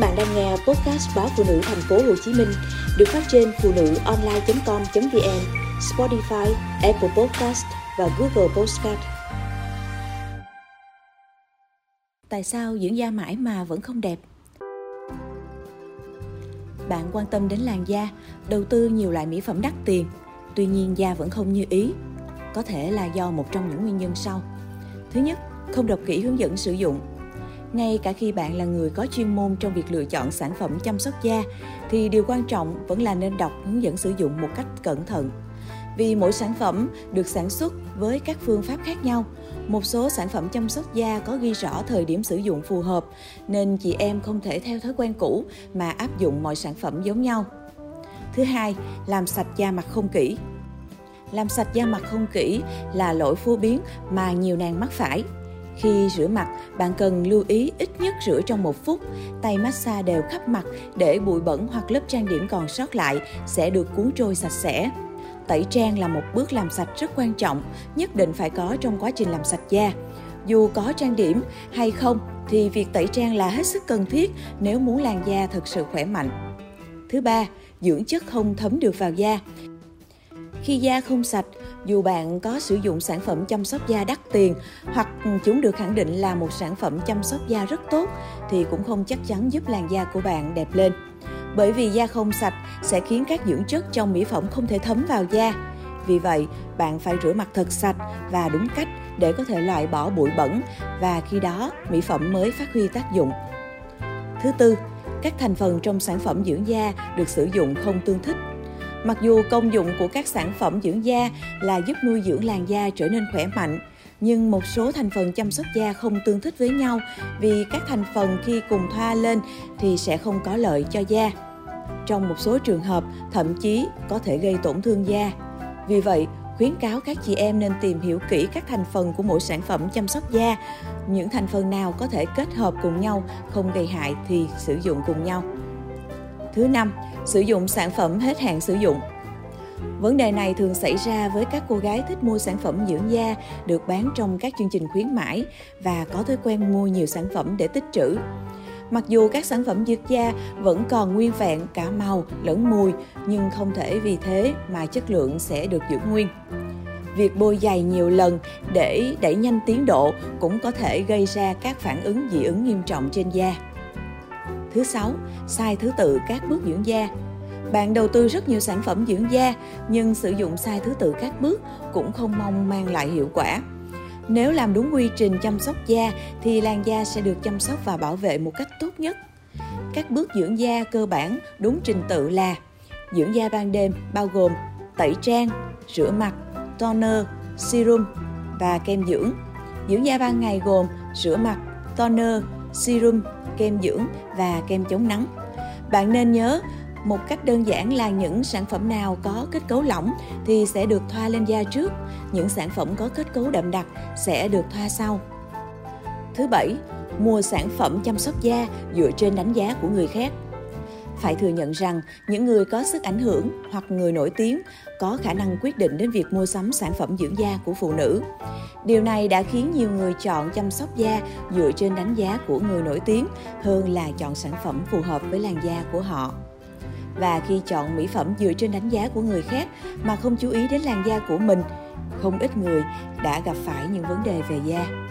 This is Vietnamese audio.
bạn đang nghe podcast báo phụ nữ thành phố Hồ Chí Minh được phát trên phụ nữ online.com.vn, Spotify, Apple Podcast và Google Podcast. Tại sao dưỡng da mãi mà vẫn không đẹp? Bạn quan tâm đến làn da, đầu tư nhiều loại mỹ phẩm đắt tiền, tuy nhiên da vẫn không như ý. Có thể là do một trong những nguyên nhân sau. Thứ nhất, không đọc kỹ hướng dẫn sử dụng ngay cả khi bạn là người có chuyên môn trong việc lựa chọn sản phẩm chăm sóc da, thì điều quan trọng vẫn là nên đọc, hướng dẫn sử dụng một cách cẩn thận. Vì mỗi sản phẩm được sản xuất với các phương pháp khác nhau, một số sản phẩm chăm sóc da có ghi rõ thời điểm sử dụng phù hợp, nên chị em không thể theo thói quen cũ mà áp dụng mọi sản phẩm giống nhau. Thứ hai, làm sạch da mặt không kỹ. Làm sạch da mặt không kỹ là lỗi phổ biến mà nhiều nàng mắc phải khi rửa mặt, bạn cần lưu ý ít nhất rửa trong một phút, tay massage đều khắp mặt để bụi bẩn hoặc lớp trang điểm còn sót lại sẽ được cuốn trôi sạch sẽ. Tẩy trang là một bước làm sạch rất quan trọng, nhất định phải có trong quá trình làm sạch da. Dù có trang điểm hay không thì việc tẩy trang là hết sức cần thiết nếu muốn làn da thật sự khỏe mạnh. Thứ ba, dưỡng chất không thấm được vào da. Khi da không sạch, dù bạn có sử dụng sản phẩm chăm sóc da đắt tiền hoặc chúng được khẳng định là một sản phẩm chăm sóc da rất tốt thì cũng không chắc chắn giúp làn da của bạn đẹp lên. Bởi vì da không sạch sẽ khiến các dưỡng chất trong mỹ phẩm không thể thấm vào da. Vì vậy, bạn phải rửa mặt thật sạch và đúng cách để có thể loại bỏ bụi bẩn và khi đó mỹ phẩm mới phát huy tác dụng. Thứ tư, các thành phần trong sản phẩm dưỡng da được sử dụng không tương thích Mặc dù công dụng của các sản phẩm dưỡng da là giúp nuôi dưỡng làn da trở nên khỏe mạnh, nhưng một số thành phần chăm sóc da không tương thích với nhau vì các thành phần khi cùng thoa lên thì sẽ không có lợi cho da. Trong một số trường hợp, thậm chí có thể gây tổn thương da. Vì vậy, khuyến cáo các chị em nên tìm hiểu kỹ các thành phần của mỗi sản phẩm chăm sóc da. Những thành phần nào có thể kết hợp cùng nhau, không gây hại thì sử dụng cùng nhau. Thứ năm, sử dụng sản phẩm hết hạn sử dụng. Vấn đề này thường xảy ra với các cô gái thích mua sản phẩm dưỡng da được bán trong các chương trình khuyến mãi và có thói quen mua nhiều sản phẩm để tích trữ. Mặc dù các sản phẩm dưỡng da vẫn còn nguyên vẹn cả màu lẫn mùi, nhưng không thể vì thế mà chất lượng sẽ được giữ nguyên. Việc bôi dày nhiều lần để đẩy nhanh tiến độ cũng có thể gây ra các phản ứng dị ứng nghiêm trọng trên da. Thứ sáu, sai thứ tự các bước dưỡng da. Bạn đầu tư rất nhiều sản phẩm dưỡng da nhưng sử dụng sai thứ tự các bước cũng không mong mang lại hiệu quả. Nếu làm đúng quy trình chăm sóc da thì làn da sẽ được chăm sóc và bảo vệ một cách tốt nhất. Các bước dưỡng da cơ bản đúng trình tự là dưỡng da ban đêm bao gồm tẩy trang, rửa mặt, toner, serum và kem dưỡng. Dưỡng da ban ngày gồm rửa mặt, toner, serum, kem dưỡng và kem chống nắng. Bạn nên nhớ một cách đơn giản là những sản phẩm nào có kết cấu lỏng thì sẽ được thoa lên da trước, những sản phẩm có kết cấu đậm đặc sẽ được thoa sau. Thứ bảy, mua sản phẩm chăm sóc da dựa trên đánh giá của người khác phải thừa nhận rằng những người có sức ảnh hưởng hoặc người nổi tiếng có khả năng quyết định đến việc mua sắm sản phẩm dưỡng da của phụ nữ. Điều này đã khiến nhiều người chọn chăm sóc da dựa trên đánh giá của người nổi tiếng hơn là chọn sản phẩm phù hợp với làn da của họ. Và khi chọn mỹ phẩm dựa trên đánh giá của người khác mà không chú ý đến làn da của mình, không ít người đã gặp phải những vấn đề về da.